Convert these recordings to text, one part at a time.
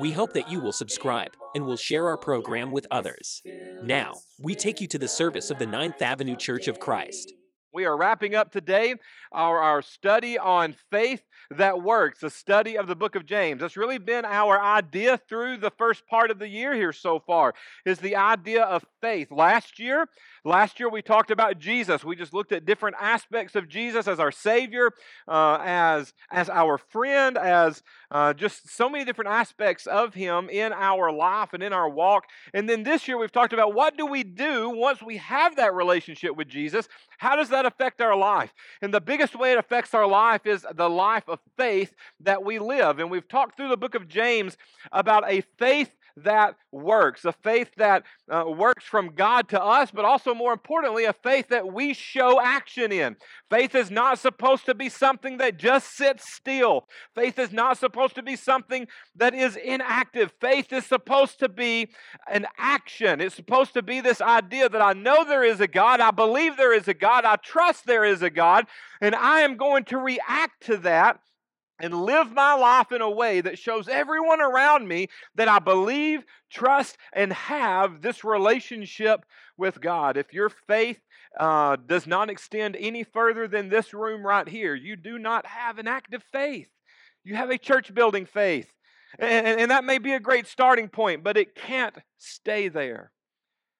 We hope that you will subscribe and will share our program with others. Now, we take you to the service of the Ninth Avenue Church of Christ. We are wrapping up today our, our study on faith that works, a study of the book of James. That's really been our idea through the first part of the year here so far, is the idea of faith. Last year, last year we talked about Jesus. We just looked at different aspects of Jesus as our Savior, uh, as, as our friend, as uh, just so many different aspects of Him in our life and in our walk. And then this year we've talked about what do we do once we have that relationship with Jesus? How does that affect our life? And the biggest way it affects our life is the life of faith that we live. And we've talked through the book of James about a faith that works, a faith that uh, works from God to us, but also more importantly, a faith that we show action in. Faith is not supposed to be something that just sits still. Faith is not supposed to be something that is inactive. Faith is supposed to be an action. It's supposed to be this idea that I know there is a God, I believe there is a God, I trust there is a God, and I am going to react to that and live my life in a way that shows everyone around me that I believe, trust, and have this relationship with God. If your faith uh, does not extend any further than this room right here, you do not have an active faith. You have a church building faith. And, and that may be a great starting point, but it can't stay there.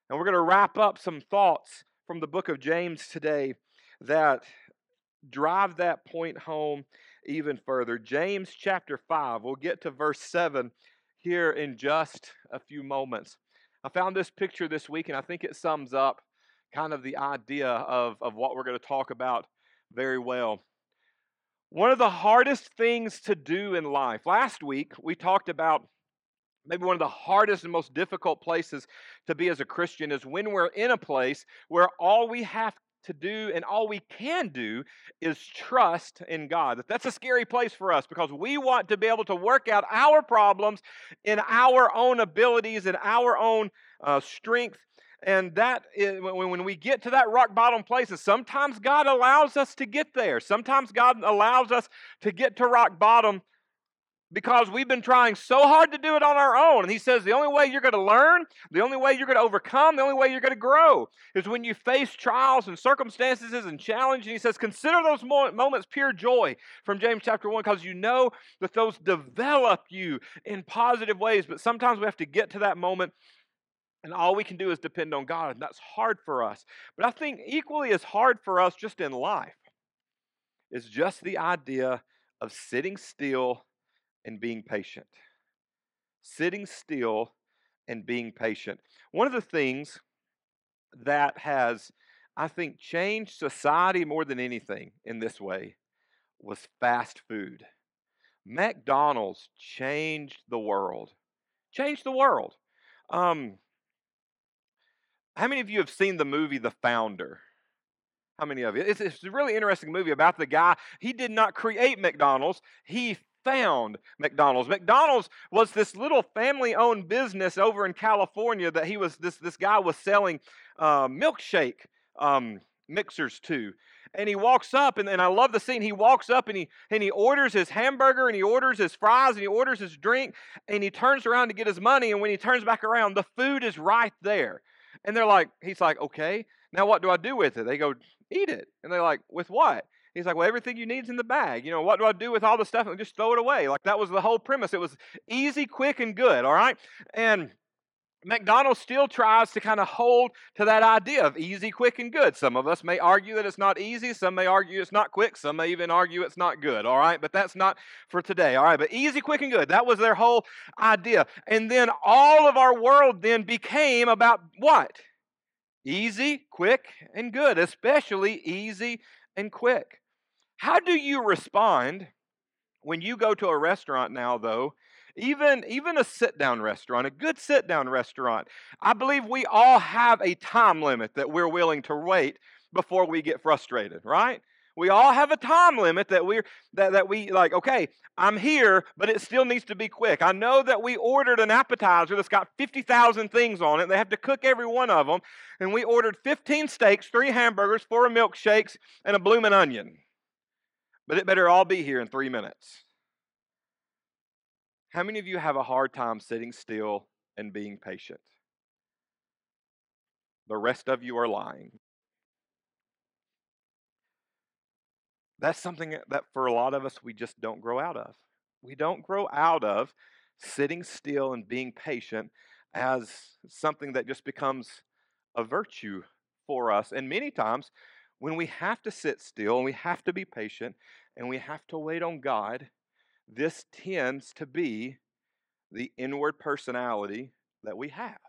And we're going to wrap up some thoughts from the book of James today that drive that point home even further. James chapter 5, we'll get to verse 7 here in just a few moments. I found this picture this week, and I think it sums up kind of the idea of, of what we're going to talk about very well. One of the hardest things to do in life, last week we talked about maybe one of the hardest and most difficult places to be as a Christian is when we're in a place where all we have to do and all we can do is trust in God. That's a scary place for us because we want to be able to work out our problems in our own abilities and our own uh, strength. And that is, when we get to that rock bottom place, and sometimes God allows us to get there. Sometimes God allows us to get to rock bottom because we've been trying so hard to do it on our own. And he says the only way you're going to learn, the only way you're going to overcome, the only way you're going to grow is when you face trials and circumstances and challenges. And he says, consider those moments pure joy from James chapter 1 because you know that those develop you in positive ways. But sometimes we have to get to that moment. And all we can do is depend on God, and that's hard for us. But I think equally as hard for us just in life is just the idea of sitting still and being patient. Sitting still and being patient. One of the things that has, I think, changed society more than anything in this way was fast food. McDonald's changed the world. Changed the world. Um, how many of you have seen the movie The Founder? How many of you? It's, it's, a really interesting movie about the guy. He did not create McDonald's, he found McDonald's. McDonald's was this little family-owned business over in California that he was this this guy was selling uh, milkshake um, mixers to. And he walks up, and, and I love the scene. He walks up and he and he orders his hamburger and he orders his fries and he orders his drink and he turns around to get his money. And when he turns back around, the food is right there. And they're like, he's like, okay, now what do I do with it? They go, eat it. And they're like, with what? He's like, well, everything you need is in the bag. You know, what do I do with all the stuff? And just throw it away. Like that was the whole premise. It was easy, quick, and good. All right. And McDonald's still tries to kind of hold to that idea of easy, quick, and good. Some of us may argue that it's not easy. Some may argue it's not quick. Some may even argue it's not good. All right. But that's not for today. All right. But easy, quick, and good. That was their whole idea. And then all of our world then became about what? Easy, quick, and good, especially easy and quick. How do you respond when you go to a restaurant now, though, even, even a sit down restaurant, a good sit down restaurant, I believe we all have a time limit that we're willing to wait before we get frustrated, right? We all have a time limit that we're that, that we like, okay, I'm here, but it still needs to be quick. I know that we ordered an appetizer that's got 50,000 things on it. They have to cook every one of them. And we ordered 15 steaks, three hamburgers, four milkshakes, and a bloomin' onion. But it better all be here in three minutes. How many of you have a hard time sitting still and being patient? The rest of you are lying. That's something that for a lot of us we just don't grow out of. We don't grow out of sitting still and being patient as something that just becomes a virtue for us. And many times when we have to sit still and we have to be patient and we have to wait on God, this tends to be the inward personality that we have.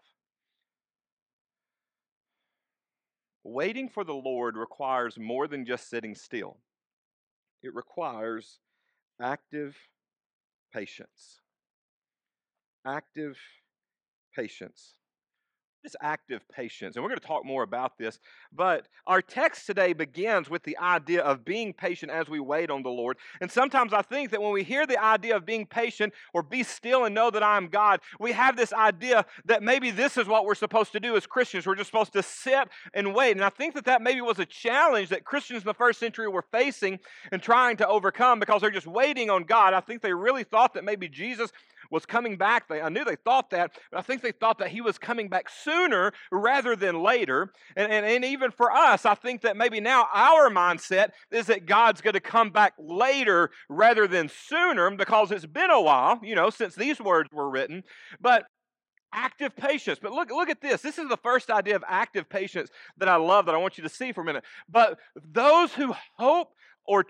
Waiting for the Lord requires more than just sitting still it requires active patience. Active patience this active patience. And we're going to talk more about this. But our text today begins with the idea of being patient as we wait on the Lord. And sometimes I think that when we hear the idea of being patient or be still and know that I am God, we have this idea that maybe this is what we're supposed to do as Christians. We're just supposed to sit and wait. And I think that that maybe was a challenge that Christians in the first century were facing and trying to overcome because they're just waiting on God. I think they really thought that maybe Jesus was coming back. They, I knew they thought that, but I think they thought that he was coming back sooner rather than later. And, and, and even for us, I think that maybe now our mindset is that God's going to come back later rather than sooner because it's been a while, you know, since these words were written. But active patience. But look, look at this. This is the first idea of active patience that I love that I want you to see for a minute. But those who hope or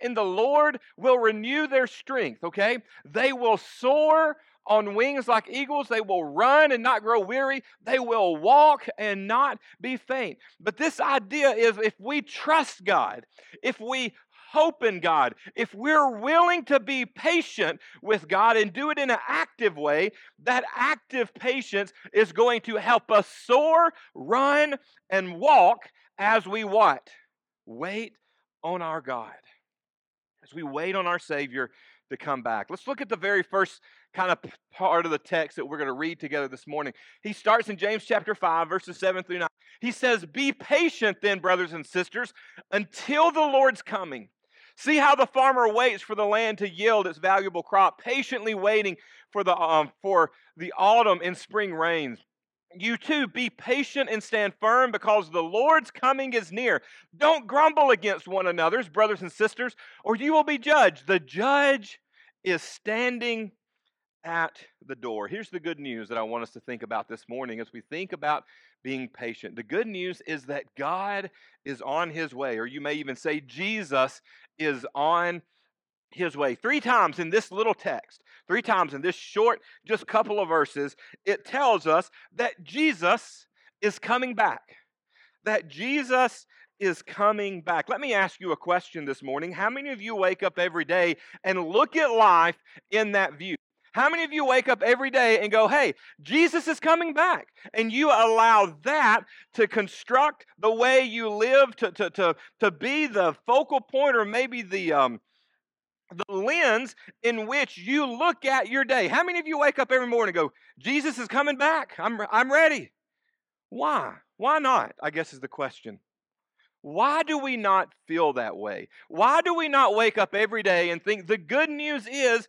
in the Lord will renew their strength, okay? They will soar on wings like eagles. They will run and not grow weary. They will walk and not be faint. But this idea is if we trust God, if we hope in God, if we're willing to be patient with God and do it in an active way, that active patience is going to help us soar, run, and walk as we what? Wait on our God, as we wait on our Savior to come back. Let's look at the very first kind of part of the text that we're going to read together this morning. He starts in James chapter 5, verses 7 through 9. He says, Be patient then, brothers and sisters, until the Lord's coming. See how the farmer waits for the land to yield its valuable crop, patiently waiting for the, um, for the autumn and spring rains. You too, be patient and stand firm because the Lord's coming is near. Don't grumble against one another's brothers and sisters, or you will be judged. The judge is standing at the door. Here's the good news that I want us to think about this morning as we think about being patient. The good news is that God is on his way, or you may even say Jesus is on his way. Three times in this little text, three times in this short, just couple of verses, it tells us that Jesus is coming back. That Jesus is coming back. Let me ask you a question this morning. How many of you wake up every day and look at life in that view? How many of you wake up every day and go, hey, Jesus is coming back? And you allow that to construct the way you live, to, to, to, to be the focal point or maybe the, um, the lens in which you look at your day. How many of you wake up every morning and go, Jesus is coming back? I'm, I'm ready. Why? Why not? I guess is the question. Why do we not feel that way? Why do we not wake up every day and think the good news is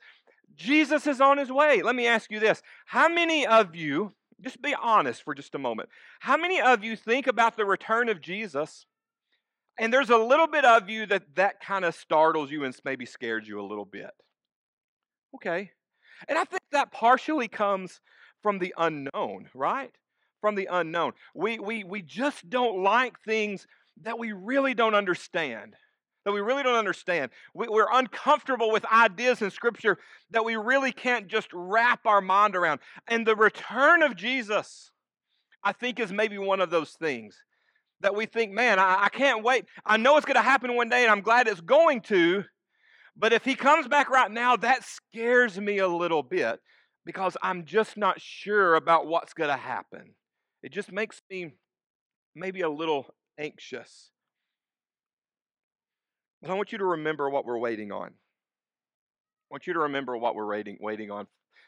Jesus is on his way? Let me ask you this. How many of you, just be honest for just a moment, how many of you think about the return of Jesus and there's a little bit of you that that kind of startles you and maybe scares you a little bit. Okay. And I think that partially comes from the unknown, right? From the unknown. We, we, we just don't like things that we really don't understand. That we really don't understand. We, we're uncomfortable with ideas in Scripture that we really can't just wrap our mind around. And the return of Jesus, I think, is maybe one of those things that we think, man, I, I can't wait. I know it's going to happen one day, and I'm glad it's going to, But if he comes back right now, that scares me a little bit because I'm just not sure about what's going to happen. It just makes me maybe a little anxious. But I want you to remember what we're waiting on. I want you to remember what we're waiting, waiting on.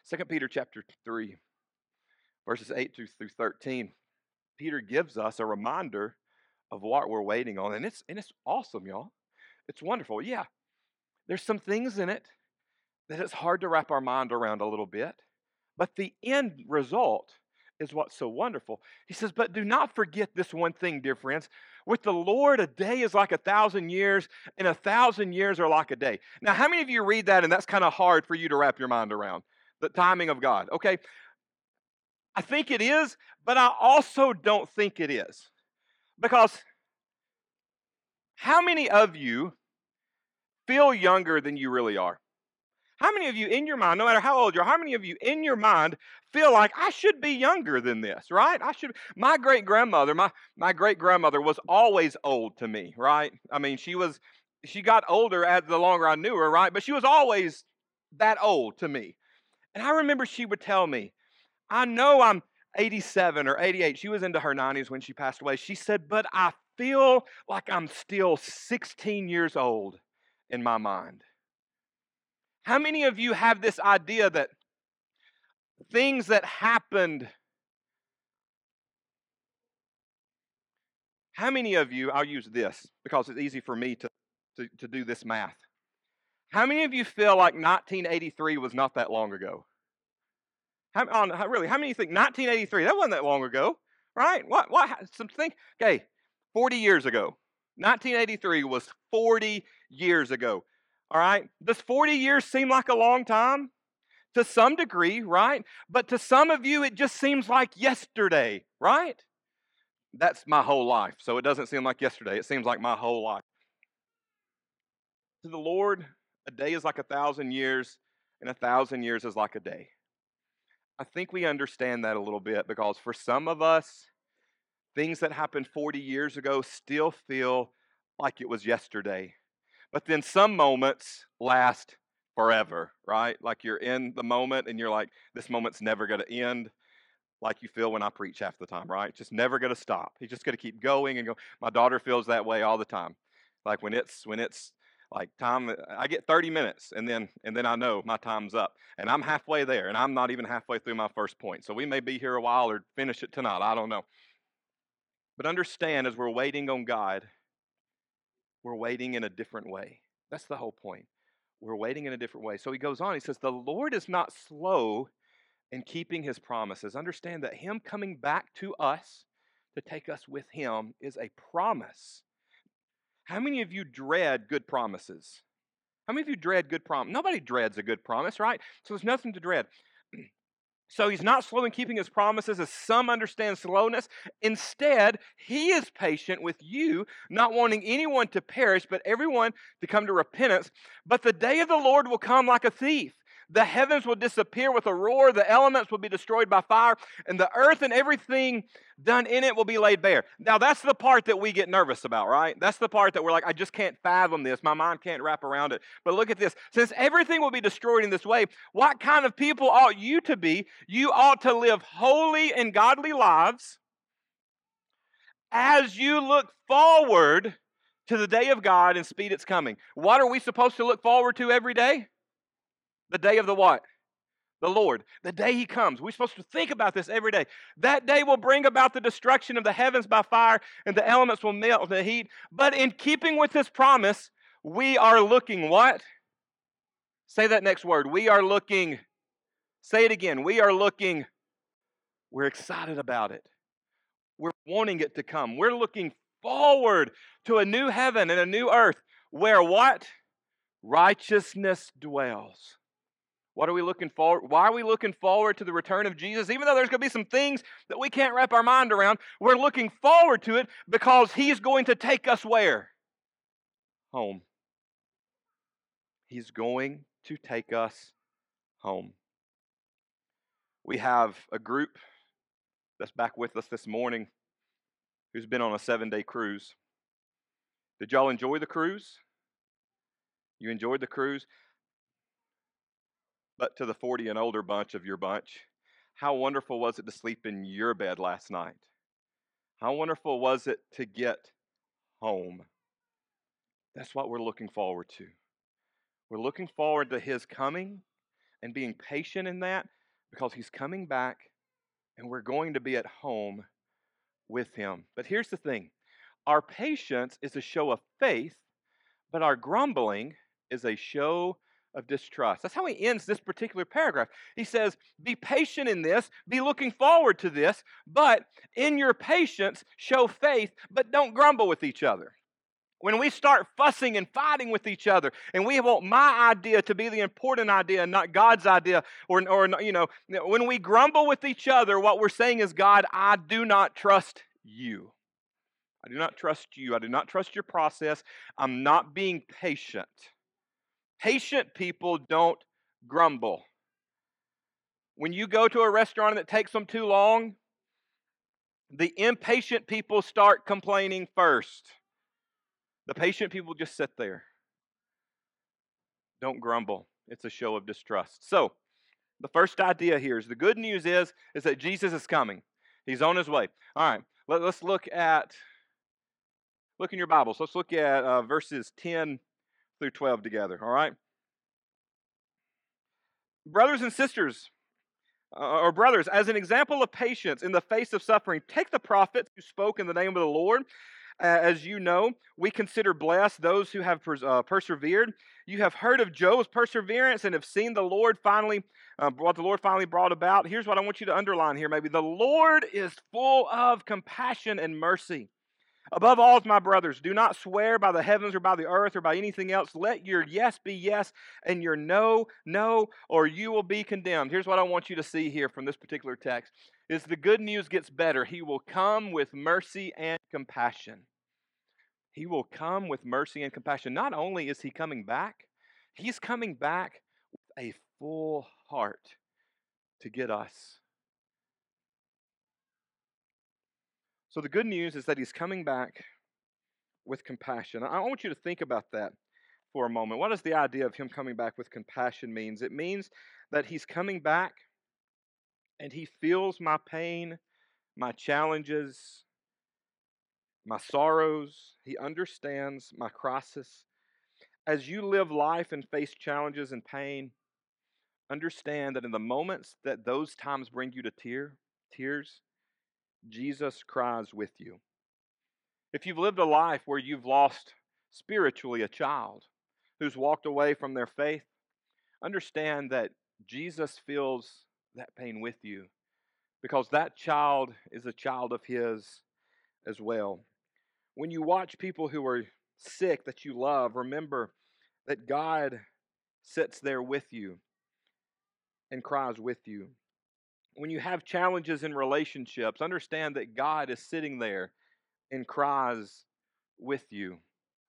2 Peter chapter 3, verses 8 through 13. Peter gives us a reminder of what we're waiting on. And it's and it's awesome, y'all. It's wonderful. Yeah. There's some things in it that it's hard to wrap our mind around a little bit. But the end result is what's so wonderful. He says, But do not forget this one thing, dear friends. With the Lord, a day is like a thousand years, and a thousand years are like a day. Now, how many of you read that and that's kind of hard for you to wrap your mind around? The timing of God. Okay. I think it is, but I also don't think it is. Because how many of you feel younger than you really are? How many of you in your mind, no matter how old you are, how many of you in your mind feel like I should be younger than this, right? I should my great grandmother, my my great grandmother was always old to me, right? I mean, she was she got older as the longer I knew her, right? But she was always that old to me. And I remember she would tell me, I know I'm 87 or 88. She was into her 90s when she passed away. She said, But I feel like I'm still 16 years old in my mind. How many of you have this idea that things that happened, how many of you, I'll use this because it's easy for me to, to, to do this math. How many of you feel like 1983 was not that long ago? How, on, how, really, how many think 1983? That wasn't that long ago, right? What? What? Some think. Okay, 40 years ago. 1983 was 40 years ago. All right? Does 40 years seem like a long time? To some degree, right? But to some of you, it just seems like yesterday, right? That's my whole life. So it doesn't seem like yesterday. It seems like my whole life. To the Lord, a day is like a thousand years, and a thousand years is like a day. I think we understand that a little bit because for some of us, things that happened 40 years ago still feel like it was yesterday. But then some moments last forever, right? Like you're in the moment and you're like, this moment's never going to end. Like you feel when I preach half the time, right? Just never going to stop. He's just going to keep going and go. My daughter feels that way all the time. Like when it's when it's like time I get 30 minutes and then and then I know my time's up. And I'm halfway there and I'm not even halfway through my first point. So we may be here a while or finish it tonight. I don't know. But understand as we're waiting on God, we're waiting in a different way. That's the whole point. We're waiting in a different way. So he goes on, he says, The Lord is not slow in keeping his promises. Understand that him coming back to us to take us with him is a promise. How many of you dread good promises? How many of you dread good promise? Nobody dreads a good promise, right? So there's nothing to dread. So he's not slow in keeping his promises, as some understand slowness. Instead, he is patient with you, not wanting anyone to perish, but everyone to come to repentance. But the day of the Lord will come like a thief. The heavens will disappear with a roar, the elements will be destroyed by fire, and the earth and everything done in it will be laid bare. Now, that's the part that we get nervous about, right? That's the part that we're like, I just can't fathom this. My mind can't wrap around it. But look at this. Since everything will be destroyed in this way, what kind of people ought you to be? You ought to live holy and godly lives as you look forward to the day of God and speed its coming. What are we supposed to look forward to every day? The day of the what? The Lord. The day He comes. We're supposed to think about this every day. That day will bring about the destruction of the heavens by fire, and the elements will melt with the heat. But in keeping with this promise, we are looking what? Say that next word. We are looking. Say it again. We are looking. We're excited about it. We're wanting it to come. We're looking forward to a new heaven and a new earth where what? Righteousness dwells. What are we looking forward? Why are we looking forward to the return of Jesus? Even though there's going to be some things that we can't wrap our mind around, we're looking forward to it because He's going to take us where? Home. He's going to take us home. We have a group that's back with us this morning who's been on a seven day cruise. Did y'all enjoy the cruise? You enjoyed the cruise? But to the 40 and older bunch of your bunch, how wonderful was it to sleep in your bed last night? How wonderful was it to get home? That's what we're looking forward to. We're looking forward to His coming and being patient in that because He's coming back and we're going to be at home with Him. But here's the thing our patience is a show of faith, but our grumbling is a show of distrust. That's how he ends this particular paragraph. He says, Be patient in this, be looking forward to this, but in your patience, show faith, but don't grumble with each other. When we start fussing and fighting with each other, and we want my idea to be the important idea and not God's idea, or, or you know, when we grumble with each other, what we're saying is, God, I do not trust you. I do not trust you. I do not trust your process. I'm not being patient. Patient people don't grumble. When you go to a restaurant it takes them too long, the impatient people start complaining first. The patient people just sit there. Don't grumble. It's a show of distrust. So, the first idea here is the good news is is that Jesus is coming. He's on his way. All right. Let, us look at look in your Bibles. Let's look at uh, verses 10 through 12 together, all right? Brothers and sisters, uh, or brothers, as an example of patience in the face of suffering, take the prophets who spoke in the name of the Lord. As you know, we consider blessed those who have uh, persevered. You have heard of Job's perseverance and have seen the Lord finally, uh, what the Lord finally brought about. Here's what I want you to underline here maybe. The Lord is full of compassion and mercy. Above all, my brothers, do not swear by the heavens or by the earth or by anything else. Let your yes be yes and your no, no, or you will be condemned. Here's what I want you to see here from this particular text is the good news gets better. He will come with mercy and compassion. He will come with mercy and compassion. Not only is he coming back, he's coming back with a full heart to get us So the good news is that he's coming back with compassion. I want you to think about that for a moment. What does the idea of him coming back with compassion means? It means that he's coming back and he feels my pain, my challenges, my sorrows. He understands my crisis. As you live life and face challenges and pain, understand that in the moments that those times bring you to tear, tears, Jesus cries with you. If you've lived a life where you've lost spiritually a child who's walked away from their faith, understand that Jesus feels that pain with you because that child is a child of His as well. When you watch people who are sick that you love, remember that God sits there with you and cries with you when you have challenges in relationships, understand that God is sitting there and cries with you.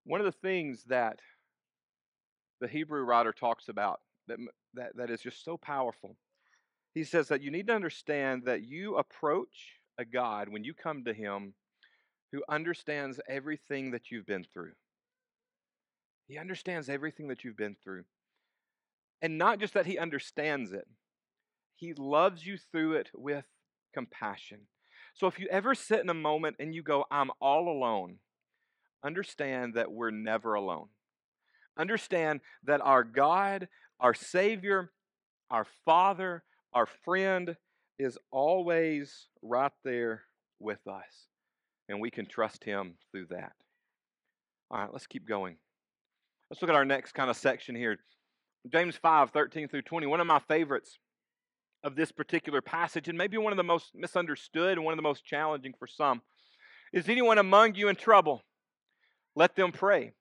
One of the things that the Hebrew writer talks about that, that, that is just so powerful, he says that you need to understand that you approach a God when you come to Him who understands everything that you've been through. He understands everything that you've been through. And not just that He understands it, he loves you through it with compassion. So if you ever sit in a moment and you go, I'm all alone, understand that we're never alone. Understand that our God, our Savior, our Father, our friend is always right there with us. And we can trust Him through that. All right, let's keep going. Let's look at our next kind of section here. James 5 13 through 20, one of my favorites of this particular passage, and maybe one of the most misunderstood and one of the most challenging for some. Is anyone among you in trouble? Let them pray.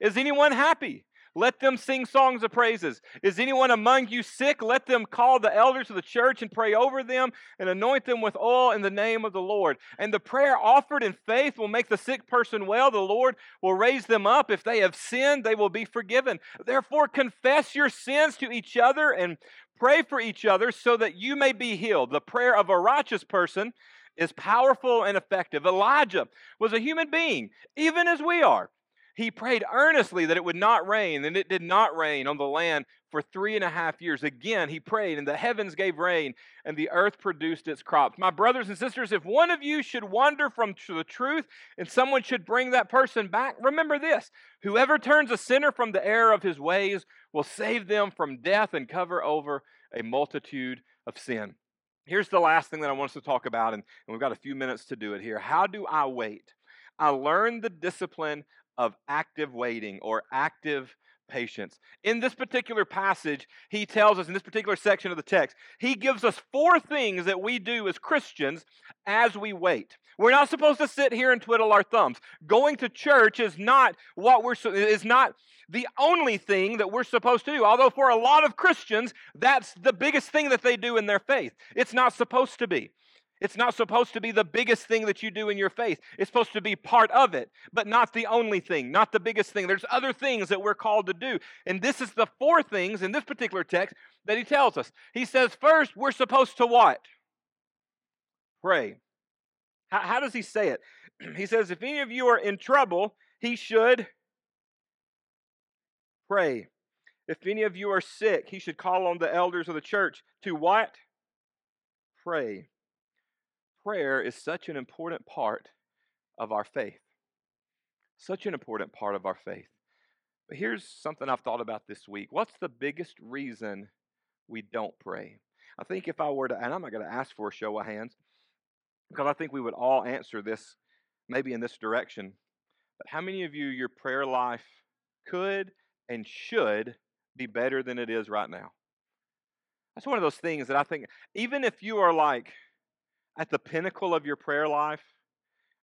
Is anyone happy? Let them sing songs of praises. Is anyone among you sick? Let them call the elders of the church and pray over them and anoint them with oil in the name of the Lord. And the prayer offered in faith will make the sick person well. The Lord will raise them up. If they have sinned, they will be forgiven. Therefore, confess your sins to each other and pray for each other so that you may be healed. The prayer of a righteous person is powerful and effective. Elijah was a human being, even as we are. He prayed earnestly that it would not rain, and it did not rain on the land for three and a half years. Again, he prayed, and the heavens gave rain, and the earth produced its crops. My brothers and sisters, if one of you should wander from the truth and someone should bring that person back, remember this whoever turns a sinner from the error of his ways will save them from death and cover over a multitude of sin. Here's the last thing that I want us to talk about, and, and we've got a few minutes to do it here. How do I wait? I learned the discipline of active waiting or active patience. In this particular passage, he tells us, in this particular section of the text, he gives us four things that we do as Christians as we wait. We're not supposed to sit here and twiddle our thumbs. Going to church is not what we're is not the only thing that we're supposed to do. Although for a lot of Christians, that's the biggest thing that they do in their faith. It's not supposed to be. It's not supposed to be the biggest thing that you do in your faith. It's supposed to be part of it, but not the only thing, not the biggest thing. There's other things that we're called to do. And this is the four things in this particular text that he tells us. He says, first, we're supposed to what? Pray. How, how does he say it? he says, if any of you are in trouble, he should pray. If any of you are sick, he should call on the elders of the church to what? Pray prayer is such an important part of our faith. Such an important part of our faith. But here's something I've thought about this week. What's the biggest reason we don't pray? I think if I were to, and I'm not going to ask for a show of hands, because I think we would all answer this maybe in this direction. But how many of you, your prayer life could and should be better than it is right now? That's one of those things that I think, even if you are like, at the pinnacle of your prayer life,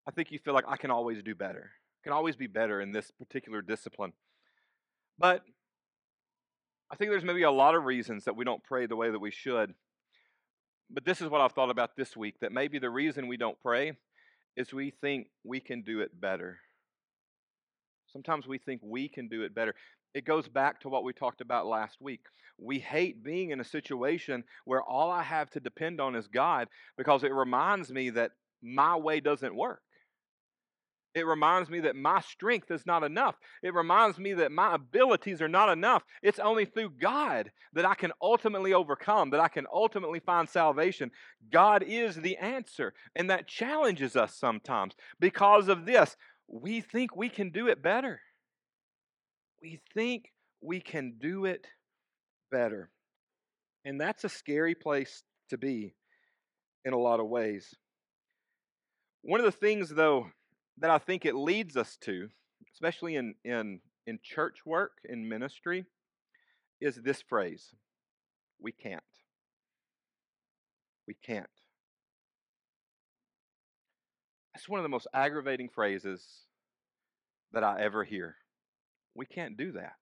I think you feel like I can always do better. I can always be better in this particular discipline. But I think there's maybe a lot of reasons that we don't pray the way that we should. But this is what I've thought about this week that maybe the reason we don't pray is we think we can do it better. Sometimes we think we can do it better. It goes back to what we talked about last week. We hate being in a situation where all I have to depend on is God because it reminds me that my way doesn't work. It reminds me that my strength is not enough. It reminds me that my abilities are not enough. It's only through God that I can ultimately overcome, that I can ultimately find salvation. God is the answer. And that challenges us sometimes. Because of this, we think we can do it better we think we can do it better. And that's a scary place to be in a lot of ways. One of the things, though, that I think it leads us to, especially in, in, in church work, in ministry, is this phrase we can't. We can't. That's one of the most aggravating phrases that I ever hear. We can't do that.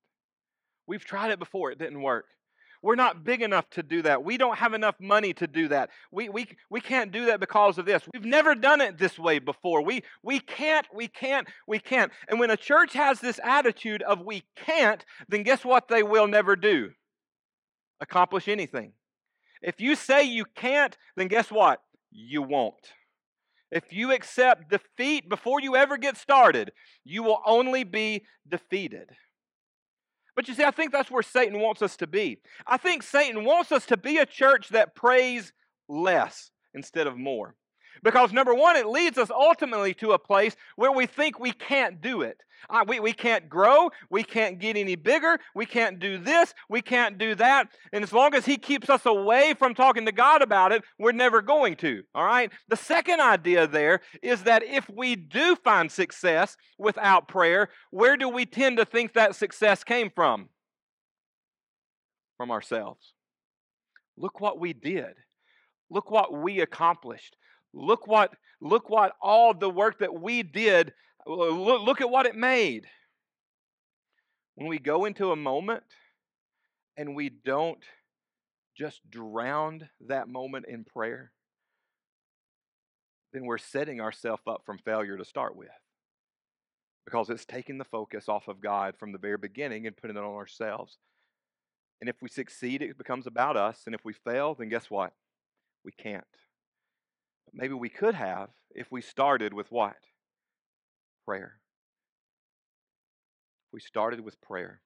We've tried it before, it didn't work. We're not big enough to do that. We don't have enough money to do that. We, we, we can't do that because of this. We've never done it this way before. We, we can't, we can't, we can't. And when a church has this attitude of we can't, then guess what they will never do? Accomplish anything. If you say you can't, then guess what? You won't. If you accept defeat before you ever get started, you will only be defeated. But you see, I think that's where Satan wants us to be. I think Satan wants us to be a church that prays less instead of more. Because number one, it leads us ultimately to a place where we think we can't do it. Uh, we, we can't grow. We can't get any bigger. We can't do this. We can't do that. And as long as He keeps us away from talking to God about it, we're never going to. All right? The second idea there is that if we do find success without prayer, where do we tend to think that success came from? From ourselves. Look what we did. Look what we accomplished. Look what, look what all the work that we did, uh, look, look at what it made. When we go into a moment and we don't just drown that moment in prayer, then we're setting ourselves up from failure to start with. Because it's taking the focus off of God from the very beginning and putting it on ourselves. And if we succeed, it becomes about us. And if we fail, then guess what? We can't. Maybe we could have if we started with what? Prayer. we started with prayer.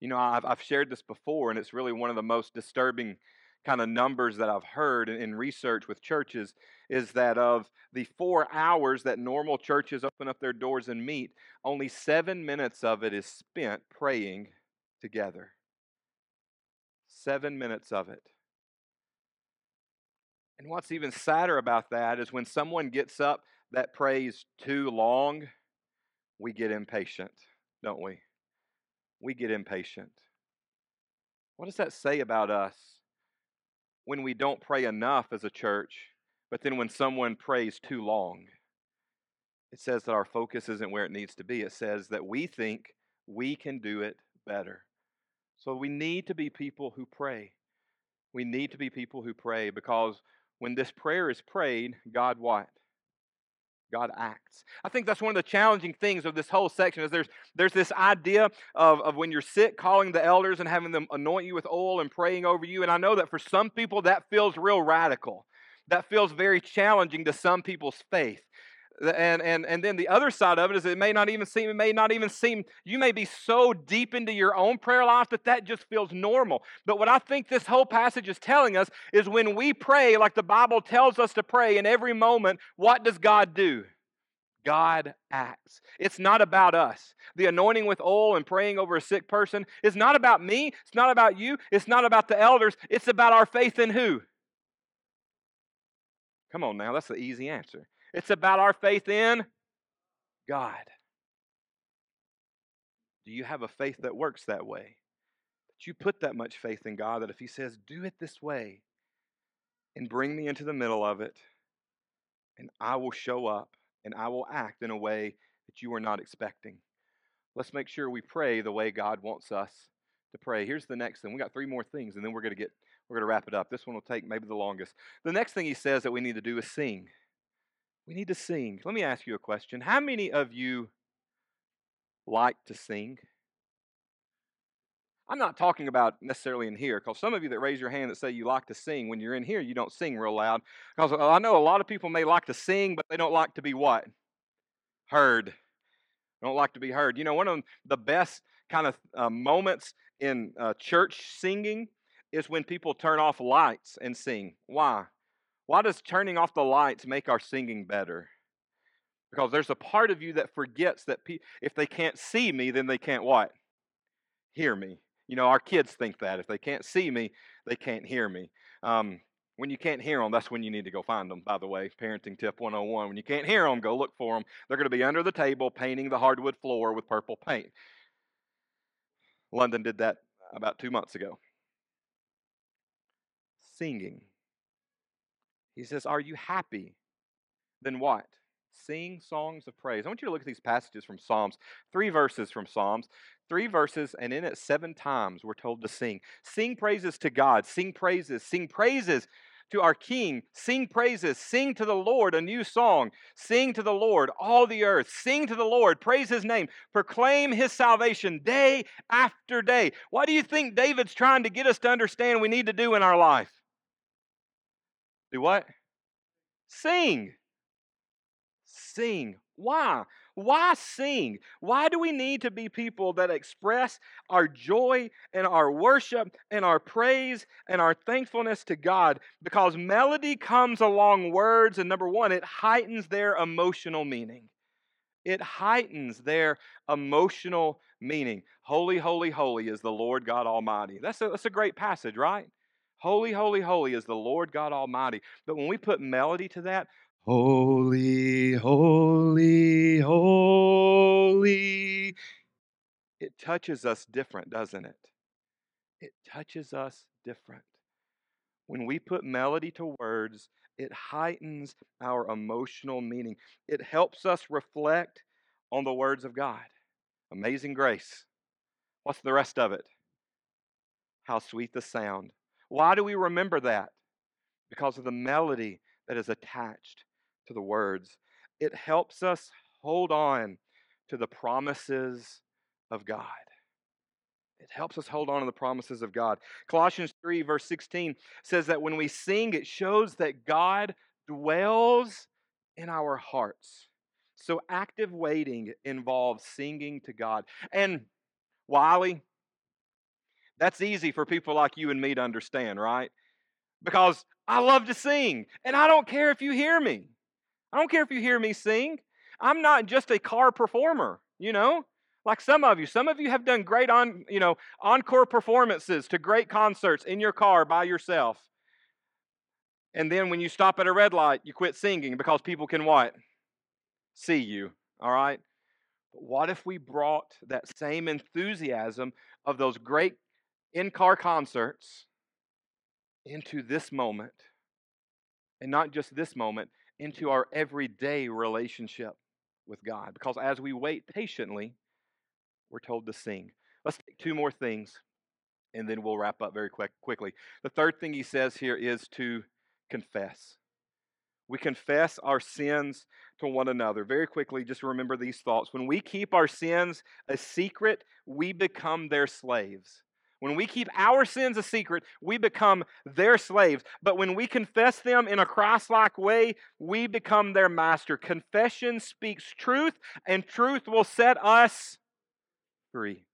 You know, I've, I've shared this before, and it's really one of the most disturbing kind of numbers that I've heard in, in research with churches is that of the four hours that normal churches open up their doors and meet, only seven minutes of it is spent praying together. Seven minutes of it. And what's even sadder about that is when someone gets up that prays too long, we get impatient, don't we? We get impatient. What does that say about us when we don't pray enough as a church, but then when someone prays too long? It says that our focus isn't where it needs to be. It says that we think we can do it better. So we need to be people who pray. We need to be people who pray because when this prayer is prayed, God what? God acts. I think that's one of the challenging things of this whole section is there's there's this idea of, of when you're sick, calling the elders and having them anoint you with oil and praying over you. And I know that for some people that feels real radical. That feels very challenging to some people's faith and and and then the other side of it is it may not even seem it may not even seem you may be so deep into your own prayer life that that just feels normal but what i think this whole passage is telling us is when we pray like the bible tells us to pray in every moment what does god do God acts. It's not about us. The anointing with oil and praying over a sick person is not about me. It's not about you. It's not about the elders. It's about our faith in who? Come on now, that's the easy answer. It's about our faith in God. Do you have a faith that works that way? That you put that much faith in God that if He says, do it this way and bring me into the middle of it, and I will show up and I will act in a way that you are not expecting. Let's make sure we pray the way God wants us to pray. Here's the next thing. We got three more things, and then we're going to get we're going to wrap it up. This one will take maybe the longest. The next thing he says that we need to do is sing. We need to sing. Let me ask you a question. How many of you like to sing? I'm not talking about necessarily in here, because some of you that raise your hand that say you like to sing, when you're in here, you don't sing real loud. Because uh, I know a lot of people may like to sing, but they don't like to be what? Heard. They don't like to be heard. You know, one of the best kind of uh, moments in uh, church singing is when people turn off lights and sing. Why? Why does turning off the lights make our singing better? Because there's a part of you that forgets that pe- if they can't see me, then they can't what? Hear me. You know, our kids think that. If they can't see me, they can't hear me. Um, when you can't hear them, that's when you need to go find them, by the way. Parenting tip 101. When you can't hear them, go look for them. They're going to be under the table painting the hardwood floor with purple paint. London did that about two months ago. Singing. He says, Are you happy? Then what? Sing songs of praise. I want you to look at these passages from Psalms, three verses from Psalms, three verses, and in it, seven times we're told to sing. Sing praises to God, sing praises, sing praises to our King, sing praises, sing to the Lord a new song, sing to the Lord all the earth, sing to the Lord, praise his name, proclaim his salvation day after day. What do you think David's trying to get us to understand we need to do in our life? Do what? Sing. Sing. Why? Why sing? Why do we need to be people that express our joy and our worship and our praise and our thankfulness to God? Because melody comes along words, and number one, it heightens their emotional meaning. It heightens their emotional meaning. Holy, holy, holy is the Lord God Almighty. That's a, that's a great passage, right? Holy, holy, holy is the Lord God Almighty. But when we put melody to that, holy, holy, holy, it touches us different, doesn't it? It touches us different. When we put melody to words, it heightens our emotional meaning. It helps us reflect on the words of God. Amazing grace. What's the rest of it? How sweet the sound why do we remember that? Because of the melody that is attached to the words. It helps us hold on to the promises of God. It helps us hold on to the promises of God. Colossians 3, verse 16 says that when we sing, it shows that God dwells in our hearts. So active waiting involves singing to God. And Wiley, that's easy for people like you and me to understand, right? Because I love to sing, and I don't care if you hear me. I don't care if you hear me sing. I'm not just a car performer, you know? Like some of you, some of you have done great on, you know, encore performances to great concerts in your car by yourself. And then when you stop at a red light, you quit singing because people can what? See you, all right? But what if we brought that same enthusiasm of those great in car concerts into this moment? And not just this moment, into our everyday relationship with God. Because as we wait patiently, we're told to sing. Let's take two more things and then we'll wrap up very quick, quickly. The third thing he says here is to confess. We confess our sins to one another. Very quickly, just remember these thoughts. When we keep our sins a secret, we become their slaves. When we keep our sins a secret, we become their slaves. But when we confess them in a Christ like way, we become their master. Confession speaks truth, and truth will set us free.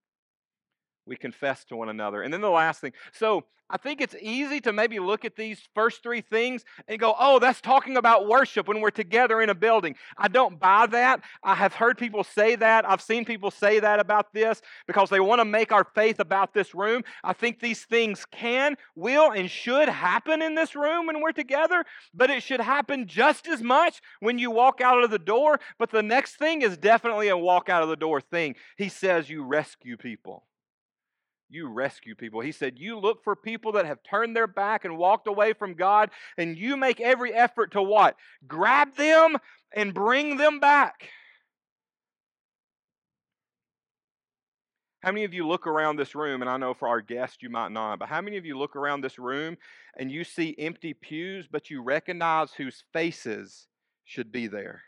We confess to one another. And then the last thing. So I think it's easy to maybe look at these first three things and go, oh, that's talking about worship when we're together in a building. I don't buy that. I have heard people say that. I've seen people say that about this because they want to make our faith about this room. I think these things can, will, and should happen in this room when we're together, but it should happen just as much when you walk out of the door. But the next thing is definitely a walk out of the door thing. He says you rescue people you rescue people. He said, You look for people that have turned their back and walked away from God, and you make every effort to what? Grab them and bring them back. How many of you look around this room, and I know for our guests you might not, but how many of you look around this room and you see empty pews, but you recognize whose faces should be there?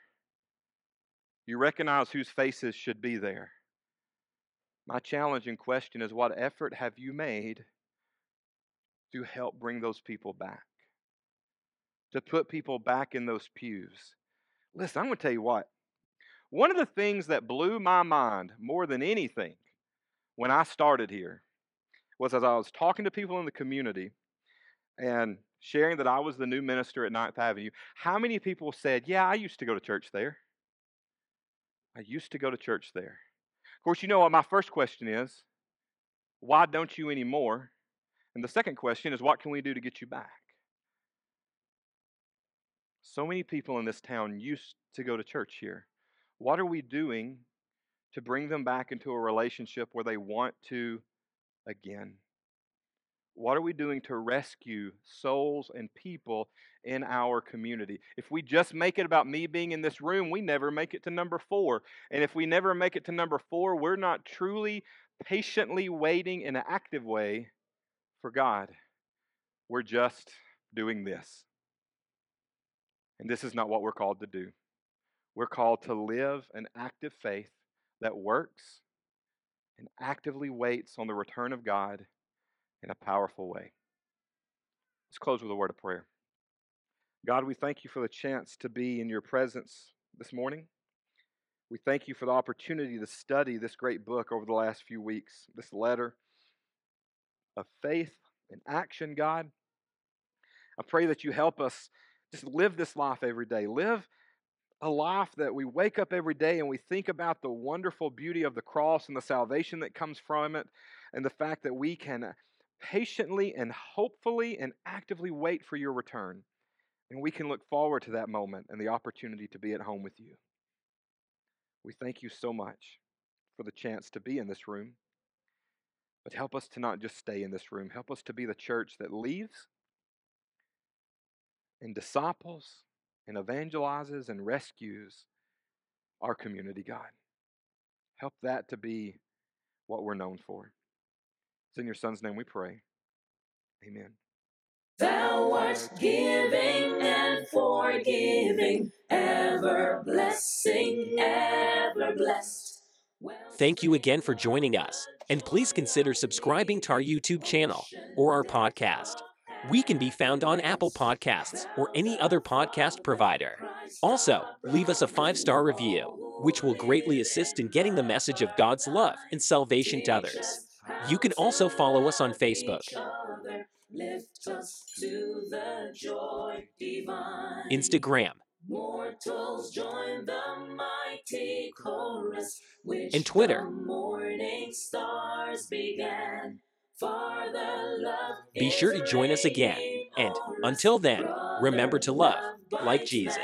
You recognize whose faces should be there. My challenge and question is what effort have you made to help bring those people back? To put people back in those pews? Listen, I'm going to tell you what. One of the things that blew my mind more than anything when I started here was as I was talking to people in the community and sharing that I was the new minister at Ninth Avenue, how many people said, Yeah, I used to go to church there? I used to go to church there. Of course, you know what my first question is why don't you anymore? And the second question is what can we do to get you back? So many people in this town used to go to church here. What are we doing to bring them back into a relationship where they want to again? What are we doing to rescue souls and people in our community? If we just make it about me being in this room, we never make it to number four. And if we never make it to number four, we're not truly patiently waiting in an active way for God. We're just doing this. And this is not what we're called to do. We're called to live an active faith that works and actively waits on the return of God in a powerful way. Let's close with a word of prayer. God, we thank you for the chance to be in your presence this morning. We thank you for the opportunity to study this great book over the last few weeks, this letter of faith and action, God. I pray that you help us just live this life every day. Live a life that we wake up every day and we think about the wonderful beauty of the cross and the salvation that comes from it, and the fact that we can patiently and hopefully and actively wait for your return. And we can look forward to that moment and the opportunity to be at home with you. We thank you so much for the chance to be in this room. But help us to not just stay in this room. Help us to be the church that leaves and disciples and evangelizes and rescues our community, God. Help that to be what we're known for. It's in your son's name we pray. Amen. Thou art giving and forgiving, ever blessing, ever blessed. Thank you again for joining us, and please consider subscribing to our YouTube channel or our podcast. We can be found on Apple Podcasts or any other podcast provider. Also, leave us a five star review, which will greatly assist in getting the message of God's love and salvation to others. You can also follow us on Facebook. Instagram. Chorus, and Twitter. Be sure to join us again. And until then, remember to love like Jesus.